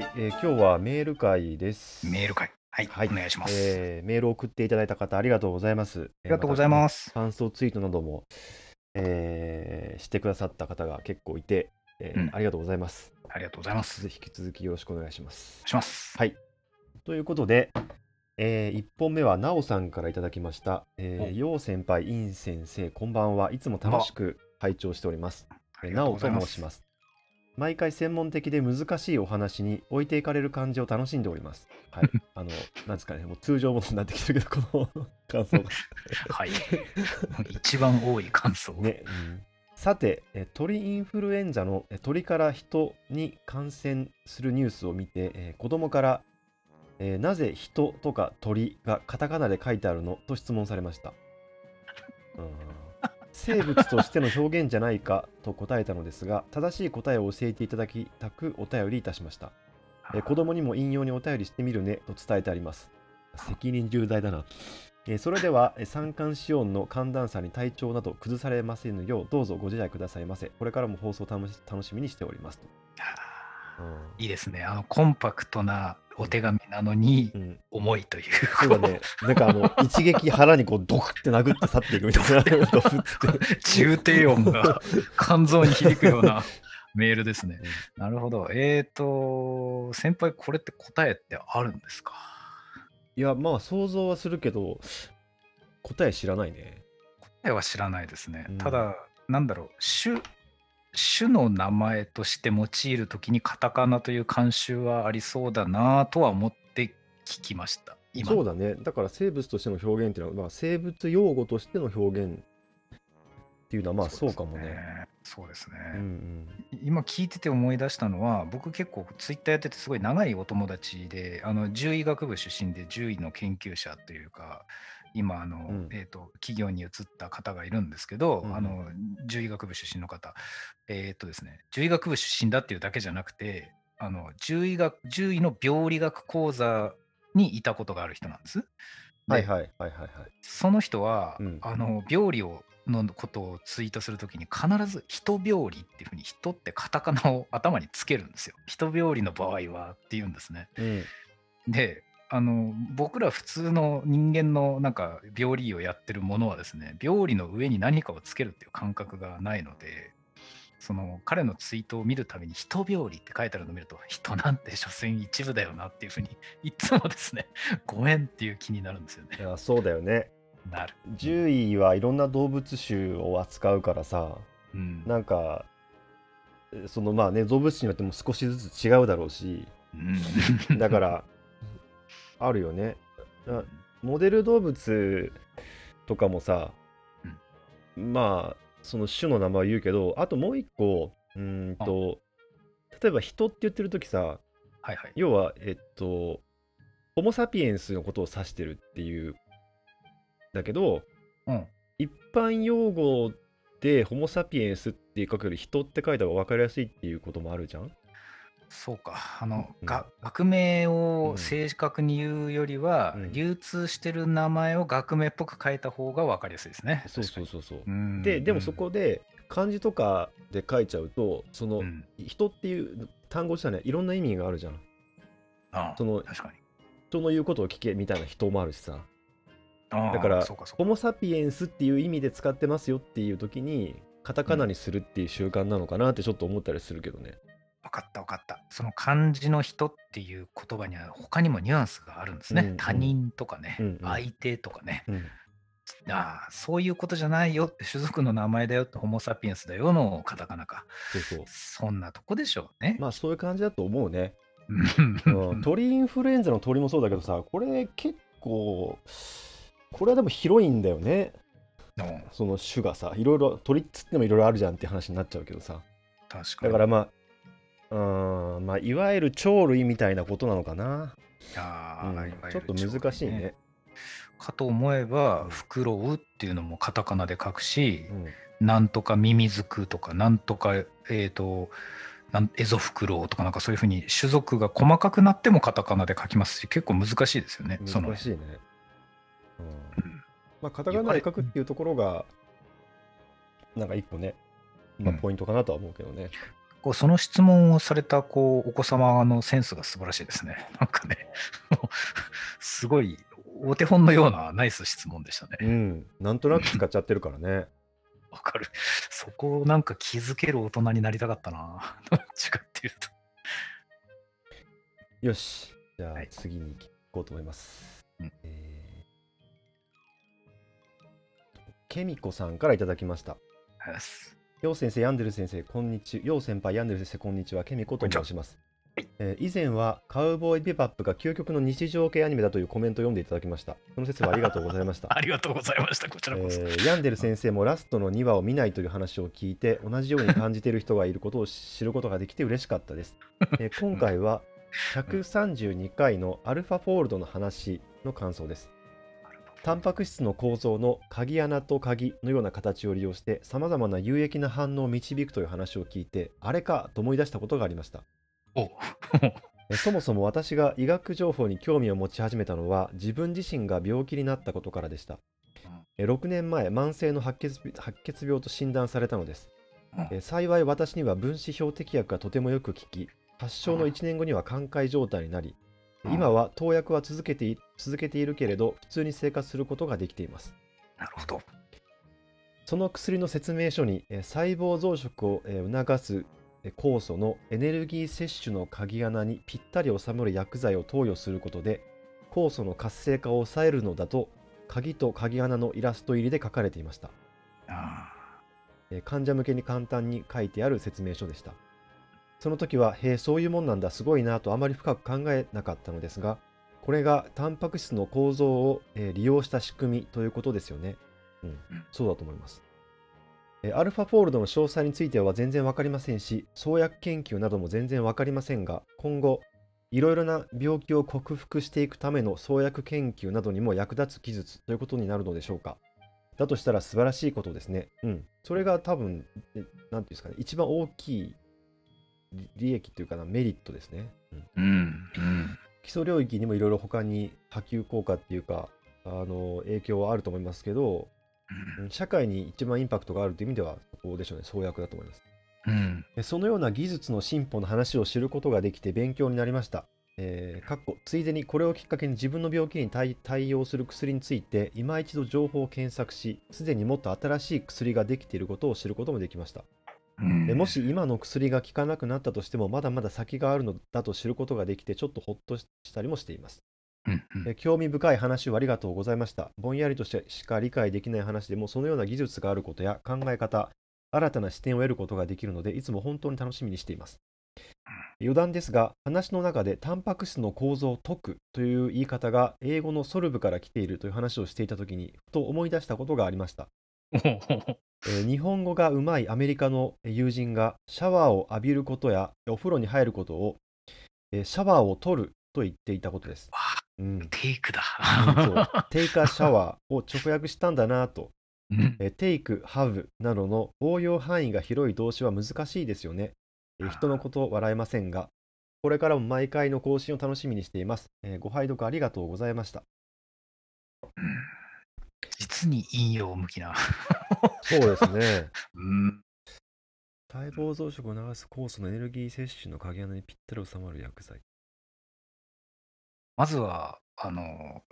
はい、えー今日はメール会です。メール会。はい、はいお願いします。えーメールを送っていただいた方、ありがとうございます。あありがとうございます。感想ツイートなども、えーしてくださった方が結構いて、えーうんありがとうございます。ありがとうございます。引き続きよろしくお願いします。します。はいということで、え1本目はなおさんからいただきました。えー、よう先輩、イン先生、こんばんは。いつも楽しく拝聴しております。なおと。申します。毎回専門的で難しいお話に置いていかれる感じを楽しんでおります。はい。あの、なんですかね、もう通常ものになってきてるけど、この感想が。はい。一番多い感想。ね、うんさて、え鳥インフルエンザのえ鳥から人に感染するニュースを見て、えー子供から、えーなぜ人とか鳥がカタカナで書いてあるの？と質問されました。うん生物としての表現じゃないかと答えたのですが、正しい答えを教えていただきたくお便りいたしました。えー子供にも引用にお便りしてみるねと伝えてあります。責任重大だな。えーそれでは、えー三寒四温の寒暖差に体調など崩されませぬよう、どうぞご自愛くださいませ。これからも放送を楽し楽しみにしておりますと。いいですね。あの、コンパクトなお手紙なのにうん、重いという。そうだね。なんかあの、一撃腹にこう、ドクって殴って去っていくみたいな。重低音が肝臓に響くような メールですね。なるほど。えっ、と、先輩、これって答えってあるんですか？いや、まあ想像はするけど、答え知らないね。答えは知らないですね。うんただ、なんだろう、種、種の名前として用いるときにカタカナという慣習はありそうだなとは思って聞きました。今そうだね。だから生物としての表現っていうのは、まあ、生物用語としての表現っていうのは、まあそうかもね。。そうですね。うんうん。今聞いてて思い出したのは僕結構ツイッターやっててすごい長いお友達であの獣医学部出身で獣医の研究者というか今あの、んえー、と企業に移った方がいるんですけど、うんうんあの獣医学部出身の方えっ、とですね獣医学部出身だっていうだけじゃなくてあの獣医学獣医の病理学講座にいたことがある人なんです。ではいはいはいはいはい。その人は、うんあの病理をのことをツイートするときに必ず人病理っていうふうに人ってカタカナを頭につけるんですよ。人病理の場合はって言うんですね。うん。であの僕ら普通の人間のなんか病理をやってるものはですね病理の上に何かをつけるっていう感覚がないのでその彼のツイートを見るたびに人病理って書いてあるのを見ると人なんて所詮一部だよなっていうふうにいつもですねごめんっていう気になるんですよねい。や、そうだよね。なる。獣医はいろんな動物種を扱うからさ、うんなんか、えそのまあね、動物種によっても少しずつ違うだろうし、うんだから、あるよね。あモデル動物とかもさ、まあ、その種の名前を言うけど、あともう一個、うーんと、例えば人って言ってるときさ、はいはい。要は、えっと、ホモ・サピエンスのことを指してるっていう、だけど、うん。一般用語でホモ・サピエンスって書くより人って書いた方が分かりやすいっていうこともあるじゃんそうか。あの、うんが学名うんを正確に言うよりは、うん流通してる名前を学名っぽく書いた方が分かりやすいですね。そうそうそうそう。うんで、でもそ、こで漢字とかで書いちゃうと、そのうん人っていう単語自体にはいろんな意味があるじゃん。ああその確かに。人の言うことを聞けみたいな人もあるしさ。だからそうかそうか。ホモ・サピエンスっていう意味で使ってますよっていう時に、カタカナにするっていう習慣なのかなってちょっと思ったりするけどね。分かった分かった。その漢字の人っていう言葉には他にもニュアンスがあるんですね。うんうん他人とかね、うんうん相手とかね。うん。ああ、そういうことじゃないよって、種族の名前だよって、ホモ・サピエンスだよのカタカナか。そうそう。そんなとこでしょうね。まあそういう感じだと思うね。鳥インフルエンザの鳥もそうだけどさこれ結構これはでも広いんだよねうんその種がさいろいろ鳥っつってもいろいろあるじゃんって話になっちゃうけどさ確かに。だからまあうんまあいわゆる鳥類みたいなことなのかな、いわゆるちょっと難しいね。かと思えば、うん。フクロウっていうのもカタカナで書くし、うん。なんとかミミズクとか、なんとか、えっ、と、なんエゾフクロウとかなんかそういうふうに種族が細かくなってもカタカナで書きますし結構難しいですよね。難しいね、うん。うん。まあカタカナで書くっていうところがなんか一個ね、まあ、うん。ポイントかなとは思うけどね、こうその質問をされたこうお子様のセンスが素晴らしいですね。なんかね、すごいお手本のようなナイス質問でしたね。うん。なんとなく使っちゃってるからね。わかる。そこをなんか気づける大人になりたかったな。どっちかっていうと。よし。じゃあはい次に行こうと思います。うんえーケミコさんからいただきました。ですよう先生、ヤンデル先生、こんにちは。よう先輩、ヤンデル先生、こんにちは。ケミコと申します。えー以前はカウボーイビバップが究極の日常系アニメだというコメントを読んでいただきました。その説はありがとうございました。ありがとうございました。こちえらこそ。ーヤンデル先生もラストの2話を見ないという話を聞いて同じように感じている人がいることを知ることができて嬉しかったです。えー 今回は132回のアルファフォールドの話の感想です。タンパク質の構造の鍵穴と鍵のような形を利用してさまざまな有益な反応を導くという話を聞いてあれかと思い出したことがありました。そもそも私が医学情報に興味を持ち始めたのは自分自身が病気になったことからでした。え6年前慢性の白血白血病と診断されたのです。え幸い私には分子標的薬がとてもよく効き発症の1年後には寛解状態になりうん今は投薬は続けてい続けているけれど普通に生活することができています。なるほど。その薬の説明書にえー細胞増殖をえー促すえー酵素のエネルギー摂取の鍵穴にぴったり収まる薬剤を投与することで酵素の活性化を抑えるのだと鍵と鍵穴のイラスト入りで書かれていました。患者向けに簡単に書いてある説明書でした。その時は、へえ、そういうもんなんだ、すごいなとあまり深く考えなかったのですが、これがタンパク質の構造を、えー利用した仕組みということですよね。うん、そうだと思います。えーアルファフォールドの詳細については全然わかりませんし、創薬研究なども全然わかりませんが、今後、いろいろな病気を克服していくための創薬研究などにも役立つ技術ということになるのでしょうか。だとしたら素晴らしいことですね。うん。それが多分、えなんていうんですかね、一番大きい利利益というかな、メリットですね。うん、うん。うん。基礎領域にもいろいろ他に波及効果っていうか、あの影響はあると思いますけど、うん社会に一番インパクトがあるという意味では、そこでしょうね、創薬だと思います。うん。えそのような技術の進歩の話を知ることができて勉強になりました。えーかっこついでにこれをきっかけに自分の病気に対対応する薬について今一度情報を検索しすでにもっと新しい薬ができていることを知ることもできました、うんえもし今の薬が効かなくなったとしてもまだまだ先があるのだと知ることができてちょっとほっとしたりもしていますうんうんえ興味深い話をありがとうございました。ぼんやりとしてしか理解できない話でも、そのような技術があることや考え方、新たな視点を得ることができるので、いつも本当に楽しみにしています。余談ですが、話の中でタンパク質の構造を解くという言い方が英語のソルブから来ているという話をしていたときに、ふと思い出したことがありました。えー日本語がうまいアメリカの友人がシャワーを浴びることやお風呂に入ることを、えーシャワーを取ると言っていたことです。あうん、テイクだ。テイカーシャワーを直訳したんだなと、うんえーテイク、ハブなどの応用範囲が広い動詞は難しいですよね。えー人のことを笑えませんが、これからも毎回の更新を楽しみにしています。えーご拝読ありがとうございました。実に引用向きな。そうですね。うん細胞増殖を流す酵素のエネルギー摂取の鍵穴にぴったり収まる薬剤。まずは、あの、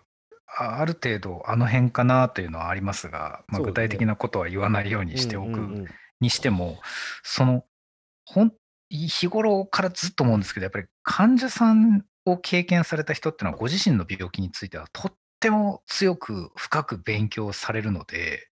あある程度あの辺かなというのはありますが、まあ、具体的なことは言わないようにしておくにしても、そのほん日頃からずっと思うんですけど、やっぱり患者さんを経験された人っていうのは、ご自身の病気についてはとっても強く深く勉強されるので。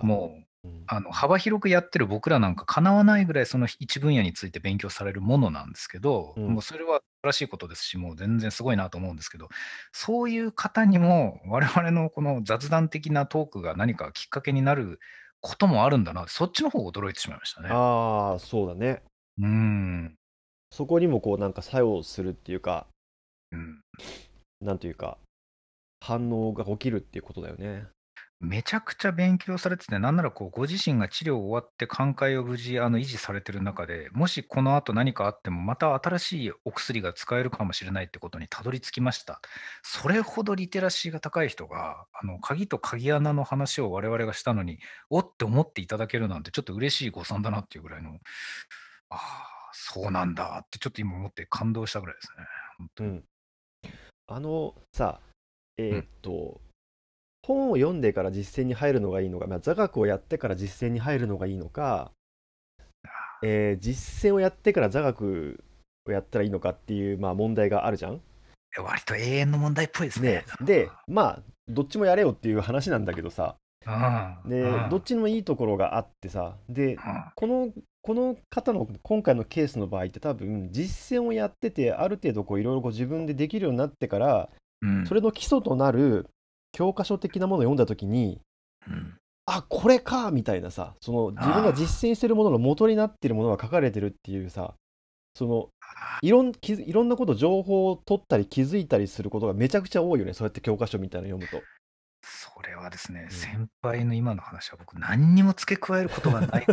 もううんあの幅広くやってる僕らなんかかなわないぐらいその一分野について勉強されるものなんですけど、うんもうそれは素晴らしいことですし、もう全然すごいなと思うんですけど、そういう方にも我々のこの雑談的なトークが何かきっかけになることもあるんだな、そっちの方が驚いてしまいましたね。ああ、そうだね。うん。そこにもこうなんか作用するっていうか、うんなんというか、反応が起きるっていうことだよね。めちゃくちゃ勉強されてて、なんならこうご自身が治療終わって寛解を無事あの維持されてる中で、もしこの後何かあっても、また新しいお薬が使えるかもしれないってことにたどり着きました。それほどリテラシーが高い人が、あの鍵と鍵穴の話を我々がしたのに、おって思っていただけるなんて、ちょっと嬉しい誤算だなっていうぐらいの、ああ、そうなんだってちょっと今思って感動したぐらいですね。本当にうん。あのさ、えーっと、本を読んでから実践に入るのがいいのか、まあ、座学をやってから実践に入るのがいいのか、えー実践をやってから座学をやったらいいのかっていう、まあ、問題があるじゃん？え割と永遠の問題っぽいですね。ね。で、まあ、どっちもやれよっていう話なんだけどさ、うん、でうん、どっちにもいいところがあってさ、で、うん。このこの方の今回のケースの場合って多分実践をやっててある程度こういろいろこう自分でできるようになってからうん。それの基礎となる教科書的なものを読んだ時にうん。あこれかみたいなさその自分が実践してるものの元になってるものが書かれてるっていうさそのいろんいろんなこと情報を取ったり気づいたりすることがめちゃくちゃ多いよねそうやって教科書みたいなの読むと。それはですね、ん。先輩の今の話は僕何にも付け加えることがない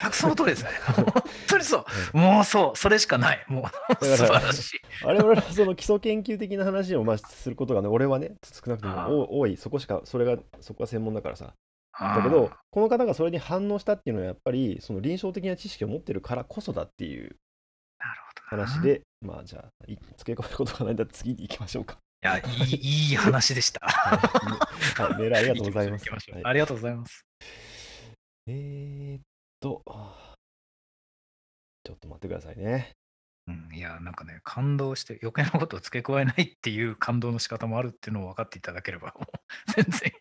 い、全くその通りですね。本当にそう。もうそう、それしかない。もうら素晴らしい。あれ俺はその基礎研究的な話をまあすることがね俺はね少なくとも多いそこしかそれがそこが専門だからさだだけど、この方がそれに反応したっていうのはやっぱりその臨床的な知識を持ってるからこそだっていう。話で、まあじゃあい付け加えることがないんだ次に行きましょうか。いや、いいいい話でした。はい、メールありがとうございます。ありがとうございます。えーっと、ちょっと待ってくださいね。うん、いや、なんかね、感動して余計なことを付け加えないっていう感動の仕方もあるっていうのを分かっていただければ、もう 全然、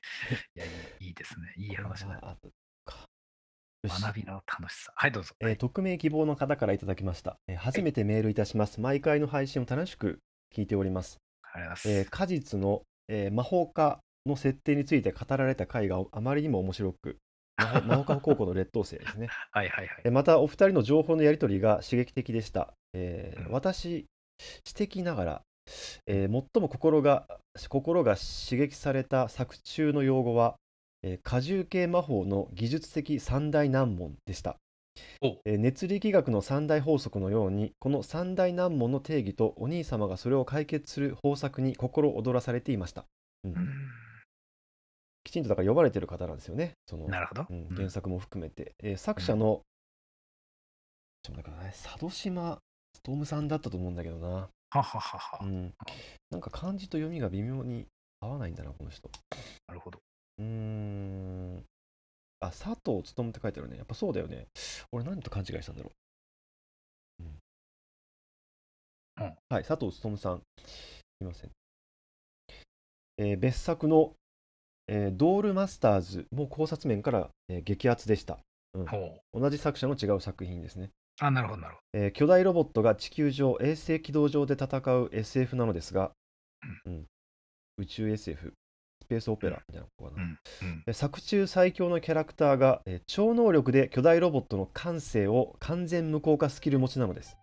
いや、いいいいですね。いい話だ。ああかよし学びの楽しさ。はい、どうぞ。えー匿名希望の方からいただきました、えー初めてメールいたします。毎回の配信を楽しく聞いております。ありがとうございます。えー果実の、えー魔法科の設定について語られた回があまりにも面白く、魔法魔法科高校の劣等生ですね。はいはいはいえー。またお二人の情報のやり取りが刺激的でした。えーうん私、指摘ながら、えー最も心が心が刺激された作中の用語は、えー荷重系魔法の技術的三大難問でした。おえー熱力学の三大法則のようにこの三大難問の定義とお兄様がそれを解決する方策に心躍らされていました。うんきちんとだから読まれてる方なんですよね。そのなるほど。うんうん。原作も含めて、えー作者の、ちょっと待ってください。佐渡島ストームさんだったと思うんだけどな、はははは。うん、なんか漢字と読みが微妙に合わないんだなこの人。なるほど。うーん。あ佐藤勉って書いてあるね。やっぱそうだよね。俺何と勘違いしたんだろう、うん。うん。はい佐藤勉さん。すいません、えー別作の、えードールマスターズも考察面から、えー激アツでした。ほう。同じ作者の違う作品ですね、あ、なるほどなるほえー巨大ロボットが地球上衛星軌道上で戦う SF なのですが、うん。宇宙 SF スペースオペラみたいなのかな、ど。うん。うん。え作中最強のキャラクターが、えー超能力で巨大ロボットの感性を完全無効化スキル持ちなのです、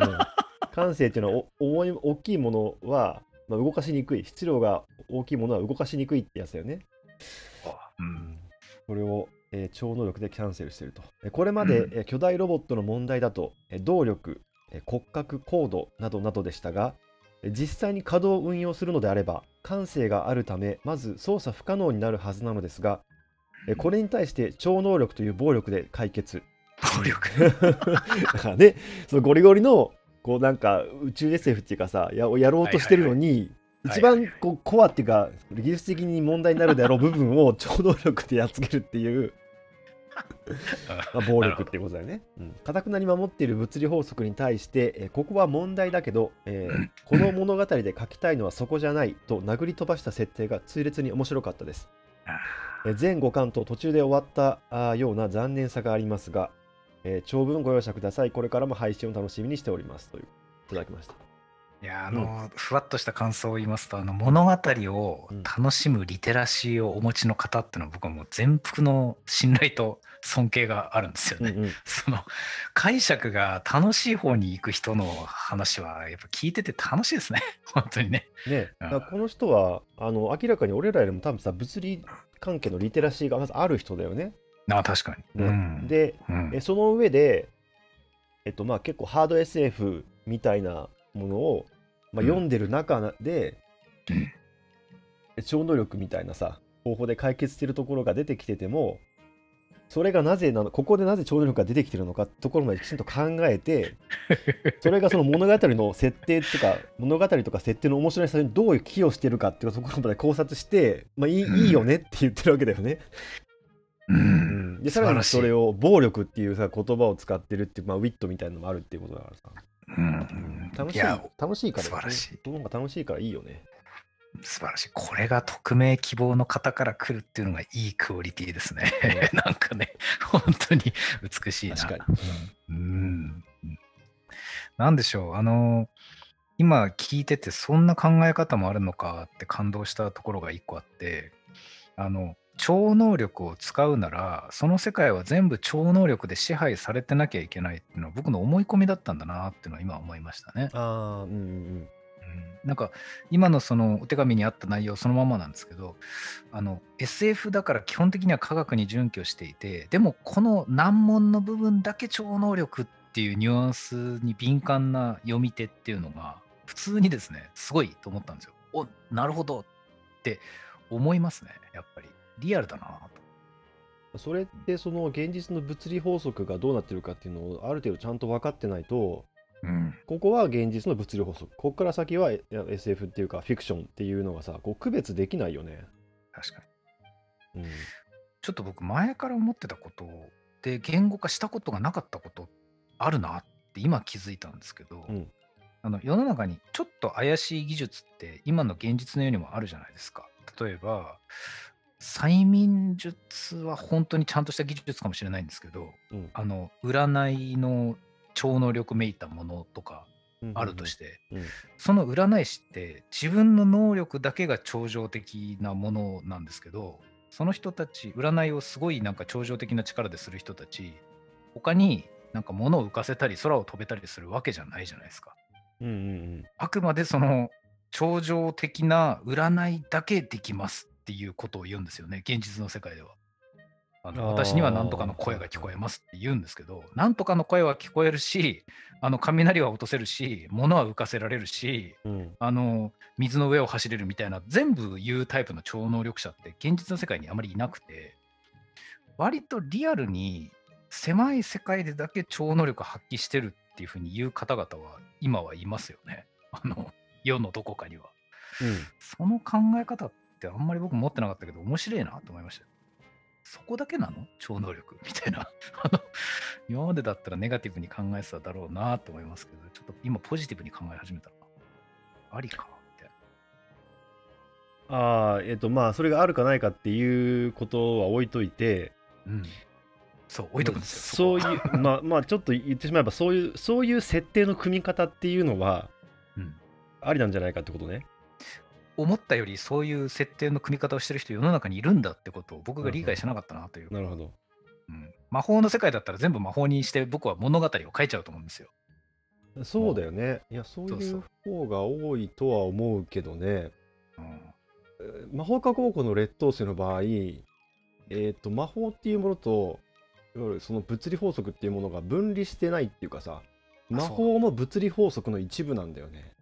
うん。感性っていうのはお重い大きいものは、まあ、動かしにくい質量が大きいものは動かしにくいってやつだよねうん。これを、えー超能力でキャンセルしていると。えーこれまで、うんえー巨大ロボットの問題だと、えー動力、えー骨格、高度などなどでしたが、えー実際に稼働を運用するのであれば、感性があるため、まず操作不可能になるはずなのですが、えーこれに対して超能力という暴力で解決。暴力？だからね、そのゴリゴリの、こうなんか宇宙 SF っていうかさ、ややろうとしてるのに、一番こうコアっていうか、技術的に問題になるであろう部分を超能力でやっつけるっていう、まあ、暴力っていうことだよね。かたくなに守っている物理法則に対して、えーここは問題だけど、えー この物語で書きたいのはそこじゃないと殴り飛ばした設定が痛烈に面白かったです。えー全5巻と途中で終わったような残念さがありますが、えー長文ご容赦ください。これからも配信を楽しみにしております。といういただきました。いやあの、ふわっとした感想を言いますとあの物語を楽しむリテラシーをお持ちの方っていうのは僕はもう全幅の信頼と尊敬があるんですよね。うんうん その解釈が楽しい方に行く人の話はやっぱ聞いてて楽しいですね 本当にね。ね、うんこの人はあの明らかに俺らよりも多分さ物理関係のリテラシーがまずある人だよね。あ確かに。ねうん、でうん。えその上で、えっとまあ、結構ハード SF みたいなものを、まあ、うん。読んでる中で、うん。超能力みたいなさ方法で解決してるところが出てきててもそれがなぜなのここでなぜ超能力が出てきてるのかところまできちんと考えて それがその物語の設定とか物語とか設定の面白さにどういう寄与してるかっていうところまで考察して、まあ、いいいいよねって言ってるわけだよね。ううんん。でさらにそれを。を暴力っていうさ言葉を使ってるっていう、まあ、ウィットみたいなのもあるっていうことだからさ、うん。楽しい楽しいから、ね、素晴らしい楽しいからいいよね。素晴らしい。これが匿名希望の方から来るっていうのがいいクオリティですね。なんかね、本当に美しいな。確かうん。うんなんでしょう、あの、今聞いてて、そんな考え方もあるのかって感動したところが一個あって、あの、超能力を使うなら、その世界は全部超能力で支配されてなきゃいけないっていうのは僕の思い込みだったんだなっていうのは今思いましたね。ああ、うんうんうんなんか今のそのお手紙にあった内容そのままなんですけどあの SF だから基本的には科学に準拠していてでもこの難問の部分だけ超能力っていうニュアンスに敏感な読み手っていうのが普通にですねすごいと思ったんですよ。おなるほどって思いますねやっぱりリアルだなと。うん。それってその現実の物理法則がどうなってるかっていうのをある程度ちゃんと分かってないとうん、ここは現実の物理法則ここから先は SF っていうかフィクションっていうのがさこう区別できないよね。確かにうんちょっと僕前から思ってたことで言語化したことがなかったことあるなって今気づいたんですけど、うんあの世の中にちょっと怪しい技術って今の現実のようにもあるじゃないですか。例えば催眠術は本当にちゃんとした技術かもしれないんですけど、うん。あの占いの超能力めいたものとかうんあるとして、うん。その占い師って自分の能力だけが超常的なものなんですけどその人たち占いをすごいなんか超常的な力でする人たち他になんか物を浮かせたり空を飛べたりするわけじゃないじゃないですか。うんうん。あくまでその超常的な占いだけできますっていうことを言うんですよね現実の世界では。あの私には何とかの声が聞こえますって言うんですけど何とかの声は聞こえるしあの雷は落とせるし物は浮かせられるしうんうんあの水の上を走れるみたいな全部言うタイプの超能力者って現実の世界にあまりいなくて割とリアルに狭い世界でだけ超能力発揮してるっていうふうに言う方々は今はいますよね。あの世のどこかには。その考え方ってあんまり僕持ってなかったけど面白いなと思いましたよ。そこだけなの？超能力 みたいな。今までだったらネガティブに考えてただろうなと思いますけど、ちょっと今ポジティブに考え始めたな。ありかみたいああえっ、とまあそれがあるかないかっていうことは置いといてな。うん。そう、置いとくんですよ。そういうまあ まあちょっと言ってしまえばそういうそういう設定の組み方っていうのはうん。ありなんじゃないかってことね。思ったよりそういう設定の組み方をしてる人世の中にいるんだってことを僕が理解してなかったなという。なるほど。うん魔法の世界だったら全部魔法にして僕は物語を書いちゃうと思うんですよ。そうだよね。いやそういう方が多いとは思うけどね。うんえー魔法科高校の劣等生の場合、えー、と魔法っていうものといわゆるその物理法則っていうものが分離してないっていうかさ魔法も物理法則の一部なんだよね。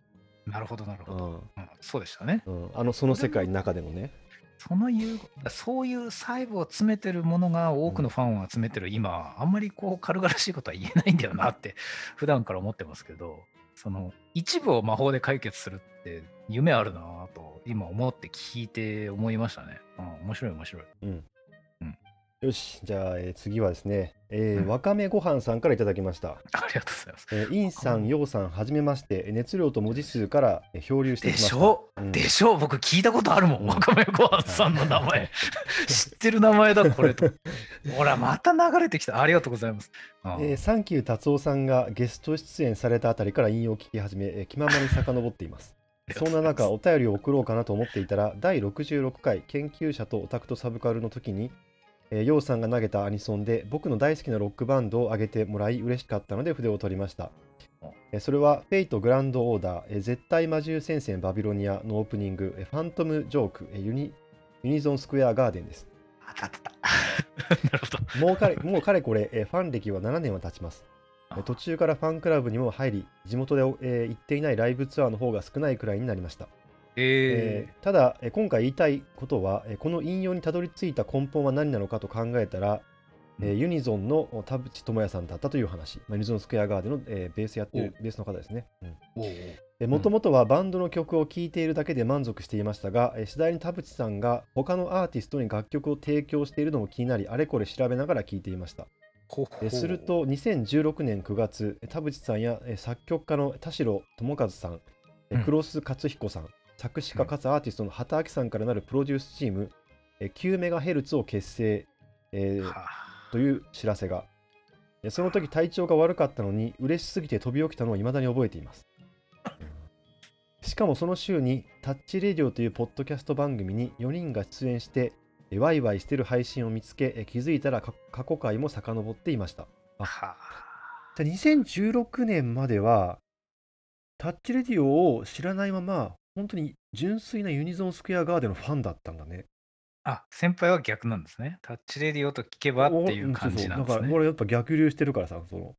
なるほど、なるほど。うんうんそうでしたね。うん、あのその世界の中でもね。そのいうそういう細部を詰めてるものが多くのファンを集めてる今、あんまりこう軽々しいことは言えないんだよなって 普段から思ってますけどその一部を魔法で解決するって夢あるなぁと今思って聞いて思いましたね。うん、面白い面白い。うんうんよしじゃあ、えー次はですね、えーうんわかめごはんさんからいただきました。ありがとうございます。えー、インさん、ヨウさん、はじめまして、熱量と文字数からえー漂流してできまし。したょ、うんでしょ？僕聞いたことあるもん、うんわかめごはんさんの名前。知ってる名前だ、これと。ほら、また流れてきた。ありがとうございます。うんえーサンキュー達夫さんがゲスト出演されたあたりから引用を聞き始め、えー気ままに遡って います。そんな中、お便りを送ろうかなと思っていたら、第66回研究者とオタクとサブカルの時に、えー、ヨウさんが投げたアニソンで僕の大好きなロックバンドを挙げてもらい嬉しかったので筆を取りました。えーそれはフェイトグランドオーダー、えー絶対魔獣戦線バビロニアのオープニング、えーファントムジョーク、えーユニユニゾンスクエアガーデンです。あたたた。なるほど。もうかれもうかれこれ、えーファン歴は7年は経ちます。えー途中からファンクラブにも入り、地元で、えー行っていないライブツアーの方が少ないくらいになりました。ええーただ、えー今回言いたいことは、えーこの引用にたどり着いた根本は何なのかと考えたら、えーユニゾンの田淵智也さんだったという話、まあ、ユニゾンスクエアガーデンの、えーベースやってるベースの方ですね。もともとはバンドの曲を聴いているだけで満足していましたが、えー次第に田淵さんが他のアーティストに楽曲を提供しているのも気になり、あれこれ調べながら聴いていました。ほほえーすると2016年9月えー田淵さんやえー作曲家の田代智和さん、えーうん。黒須克彦さん作詞家かつアーティストの畑明さんからなるプロデュースチーム、えー、9メガヘルツを結成、えーはという知らせがえーその時体調が悪かったのに嬉しすぎて飛び起きたのを未だに覚えています。しかもその週にタッチレディオというポッドキャスト番組に4人が出演してえーワイワイしてる配信を見つけえー気づいたらか過去回も遡っていました。あはじゃあ2016年までは、タッチレディオを知らないまま、本当に純粋なユニゾンスクエアガーデンのファンだったんだね。あ先輩は逆なんですね。タッチレディオと聞けばっていう感じなんですね。だから俺やっぱ逆流してるからさ、その、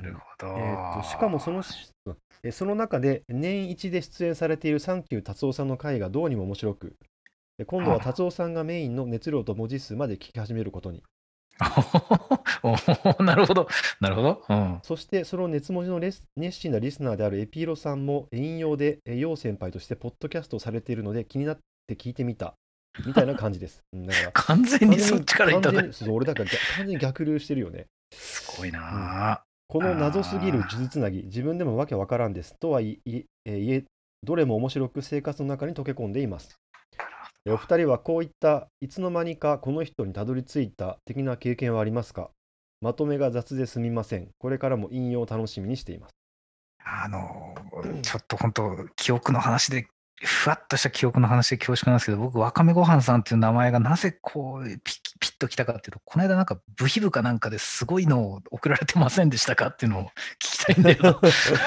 なるほど。えーとしかもそのその中で年一で出演されているサンキュー達夫さんの回がどうにも面白く、え今度は達夫さんがメインの熱量と文字数まで聞き始めることに。なるほど。なるほど。うん。そしてその熱文字の熱心なリスナーであるエピーロさんも引用でえ陽先輩としてポッドキャストをされているので気になって聞いてみたみたいな感じです。うんだから完全にそっちからいただい完全にそう俺だから逆完全に逆流してるよね。すごいなこの謎すぎる呪術つなぎ自分でもわけわからんですとはいえどれも面白く生活の中に溶け込んでいます。お二人はこういったいつの間にかこの人にたどり着いた的な経験はありますか？まとめが雑ですみません。これからも引用を楽しみにしています。あの、ちょっと本当、記憶の話で、ふわっとした記憶の話で恐縮なんですけど、僕、わかめごはんさんっていう名前がなぜこう、ピッピッときたかっていうと、この間なんか、部費部かなんかですごいのを送られてませんでしたかっていうのを聞きたいんだけど、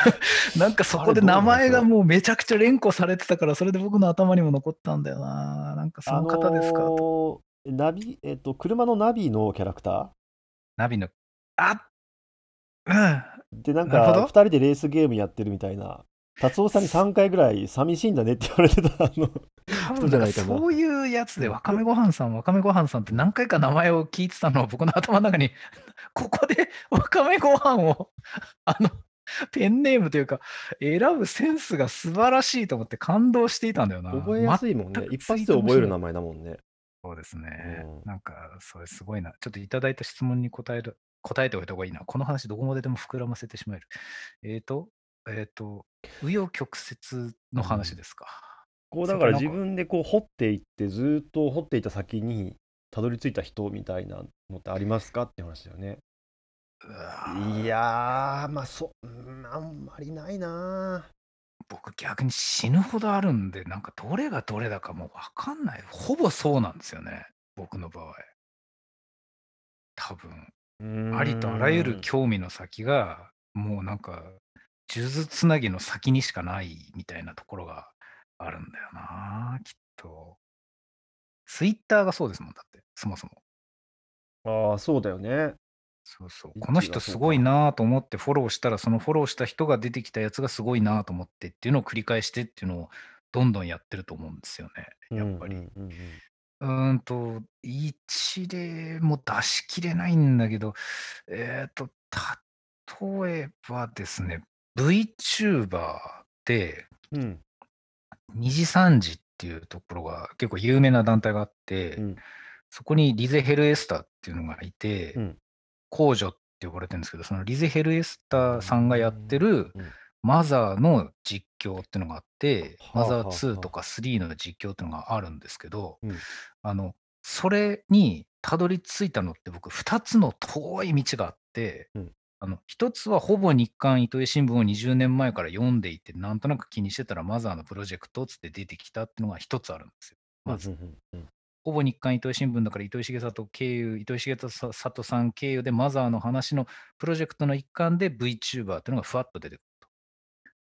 なんかそこで名前がもうめちゃくちゃ連呼されてたから、それで僕の頭にも残ったんだよな。なんかその方ですか、あのーナビ、えっと、車のナビのキャラクタナビの、あうん。ーで、なんか、なるほど。2人でレースゲームやってるみたいな、達夫さんに3回ぐらい寂しいんだねって言われてた、あの、人じゃないかなそういうやつで、わかめごはんさん、わかめごはんさんって何回か名前を聞いてたのを僕の頭の中に、ここでわかめごはんを、あの、ペンネームというか、選ぶセンスが素晴らしいと思って感動していたんだよな。覚えやすいもんね一発で覚える名前だもんね。そうですね。うんなんか、それすごいな。ちょっといただいた質問に答える、答えておいた方がいいな。この話どこまででも膨らませてしまえる。えっ、と、えっ、と、紆余曲折の話ですか。こうだから自分でこう掘っていってずーっと掘っていた先にたどり着いた人みたいなのってありますかって話だよね。いやーまあそうんあんまりないな僕逆に死ぬほどあるんで、なんかどれがどれだかもうわかんない。ほぼそうなんですよね。僕の場合。多分。ありとあらゆる興味の先が、もうなんか、数珠つなぎの先にしかないみたいなところがあるんだよな、きっと。ツイッターがそうですもん、だって、そもそも。ああそうだよね。そうそう。この人すごいなと思ってフォローしたら、そのフォローした人が出てきたやつがすごいなと思ってっていうのを繰り返してっていうのをどんどんやってると思うんですよね。やっぱり。うんうんうんうんうーんと、一例も出しきれないんだけど、えっ、と、例えばですね、VTuber で、うん。二次三次っていうところが結構有名な団体があって、うん。そこにリゼ・ヘルエスターっていうのがいて、うん。公女って呼ばれてるんですけど、そのリゼ・ヘルエスターさんがやってるうん。マザーの実況っていうのがあって、はあマザーはあ2とか3の実況っていうのがあるんですけど、うん。あの、それにたどり着いたのって僕、2つの遠い道があって、うんあの1つはほぼ日刊糸井新聞を20年前から読んでいて、なんとなく気にしてたらマザーのプロジェクトっつって出てきたっていうのが1つあるんですよ。まず、ほぼ日刊糸井新聞だから糸井重里経由、糸井重里さん経由でマザーの話のプロジェクトの一環で VTuber っていうのがふわっと出てくると。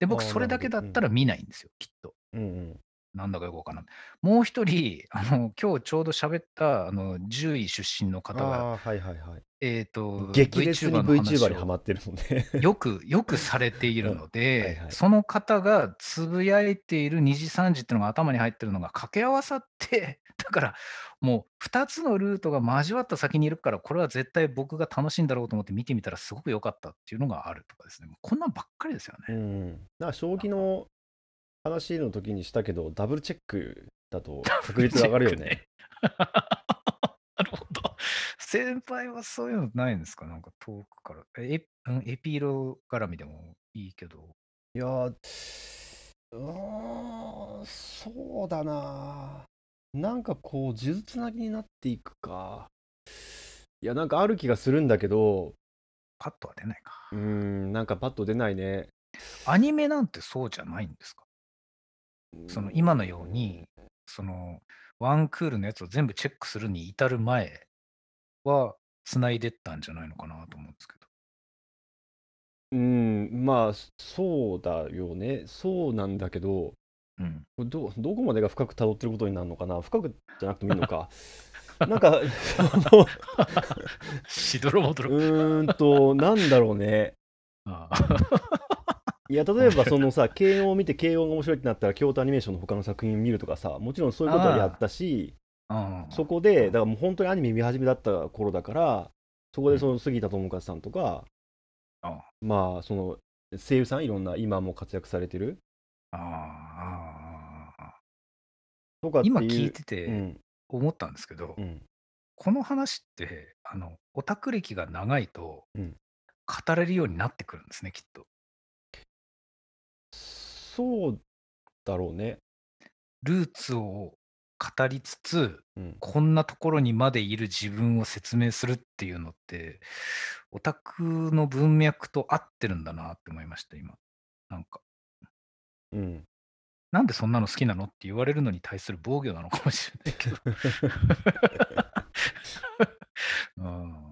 で、僕、それだけだったら見ないんですよ、きっと。うんうんなんだかよくわからない。もう一人、あの、今日ちょうど喋った、あの、獣医出身の方が、ああはいはいはい。えっ、と、激烈にの VTuber にハマってるのでよく、よくされているので、はいはいその方がつぶやいている2時3時っていうのが頭に入ってるのが掛け合わさって、だからもう2つのルートが交わった先にいるから、これは絶対僕が楽しいんだろうと思って見てみたらすごく良かったっていうのがあるとかですね。もうこんなんばっかりですよね。うん。だから将棋の話の時にしたけど、ダブルチェックだと確率が上がるよね。なるほど。先輩はそういうのないんですか？なんか遠くから。えうん？エピーロ絡みでもいいけど。いやー、うーん、そうだな。なんかこう、呪術つなぎになっていくか。いや、なんかある気がするんだけど、パッとは出ないか。うーん、なんかパッと出ないね。アニメなんてそうじゃないんですか？その今のように、そのワンクールのやつを全部チェックするに至る前は、繋いでったんじゃないのかなと思うんですけど。うん、まあ、そうだよね。そうなんだけど、うん。ど、どこまでが深く辿ってることになるのかな？深くじゃなくてもいいのか。なんか、そ のしどろもどうろ。ーんと、なんだろうね。あいや、例えばそのさ、軽音を見て軽音が面白いってなったら、京都アニメーションの他の作品見るとかさ、もちろんそういうことはやったし、あそこで、だからもう本当にアニメ見始めだった頃だから、そこでその杉田智和さんとか、あまあ、その声優さん、いろんな今も活躍されてるあああとか。今聞いてうてん、思ったんですけど、うん、この話って、あの、オタク歴が長いとうん、語れるようになってくるんですね、きっと。そうだろうね。ルーツを語りつつ、うん、こんなところにまでいる自分を説明するっていうのって、オタクの文脈と合ってるんだなって思いました、今。なんか、うん。なんでそんなの好きなのって言われるのに対する防御なのかもしれないけど。うん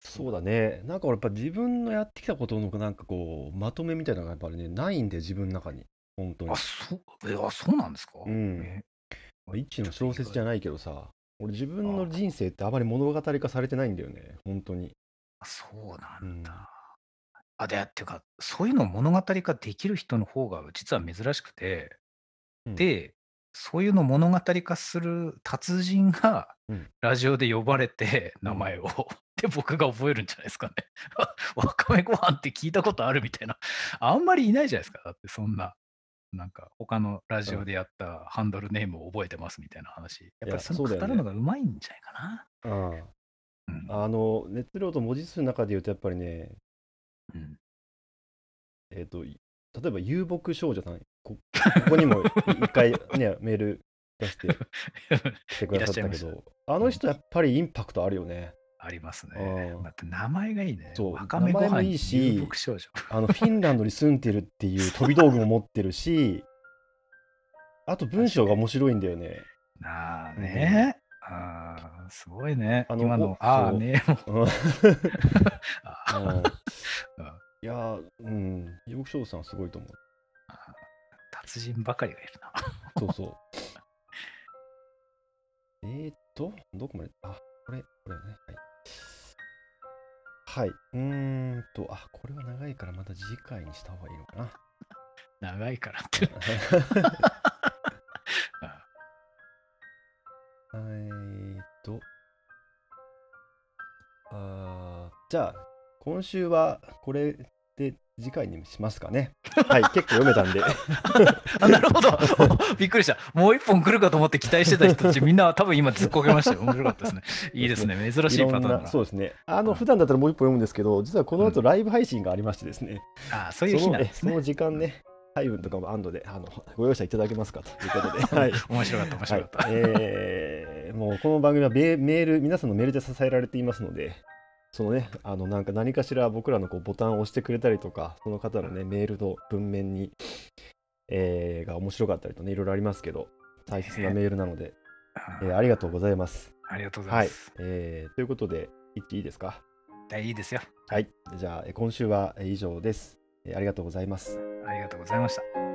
そうだね。なんか俺やっぱ自分のやってきたことのなんかこう、まとめみたいなのがやっぱりね、ないんで、自分の中に。本当にあ、。そう、え、あ、そうなんですか？うんえまあ一種の小説じゃないけどさ、俺自分のあ人生ってあまり物語化されてないんだよね、本当に。あそうなうんんだ。あ、で、っていうか、そういうのを物語化できる人の方が実は珍しくて、うんで、そういうのを物語化する達人がうんラジオで呼ばれて、うん名前を。で、僕が覚えるんじゃないですかね。わかめご飯って聞いたことあるみたいな。あんまりいないじゃないですか。だってそんな、なんか他のラジオでやったハンドルネームを覚えてますみたいな話。やっぱりその語るのがうまいんじゃないかな。あうんああの、熱量と文字数の中で言うと、やっぱりね、うんえっ、と、い例えば遊牧少女さん、こここにも一回ね、メール出して来てくださったけど、あの人やっぱりインパクトあるよね。ありますうね。んまた名前がいいね。そうわかめご名前も飯いいし。あの、フィンランドに住んでるっていう飛び道具も持ってるし、あと文章が面白いんだよね。なあね。ああ、すごいね。あのお今の、ああね。もううん あうんうんいやー、うん、遊牧少女さんはすごいと思う。達人ばかりがいるな。そうそう。えーっと、どこまで、あ、これ、これね。はい。はい。うーんと、あ、これは長いからまた次回にした方がいいのかな。長いからって。えーっと、あーじゃあ、今週はこれで次回にしますかね。はい、結構読めたんで。あ、なるほど。びっくりした。もう一本来るかと思って期待してた人たち、みんな多分今ずっこけましたよ。面白かったですね。いいですね。珍しいパターン。そうですね。あの、普段だったらもう一本読むんですけど、実はこの後ライブ配信がありましてですね、ああ、そういう日なんですね。その時間ね、配分とかも安堵であのご容赦いただけますかということで、はい。面白かった、面はい白かった。えーもうこの番組はメメール、皆さんのメールで支えられていますので、そのね、あのなんか何かしら僕らのこうボタンを押してくれたりとか、その方のね、メールの文面に、えーが面白かったりとね、いろいろありますけど、大切なメールなので、えーありがとうございます。ありがとうございます。えーということで、言っていいですか？はい、いいですよ。はい。じゃあ、えー今週はえー以上です。えーありがとうございます。ありがとうございました。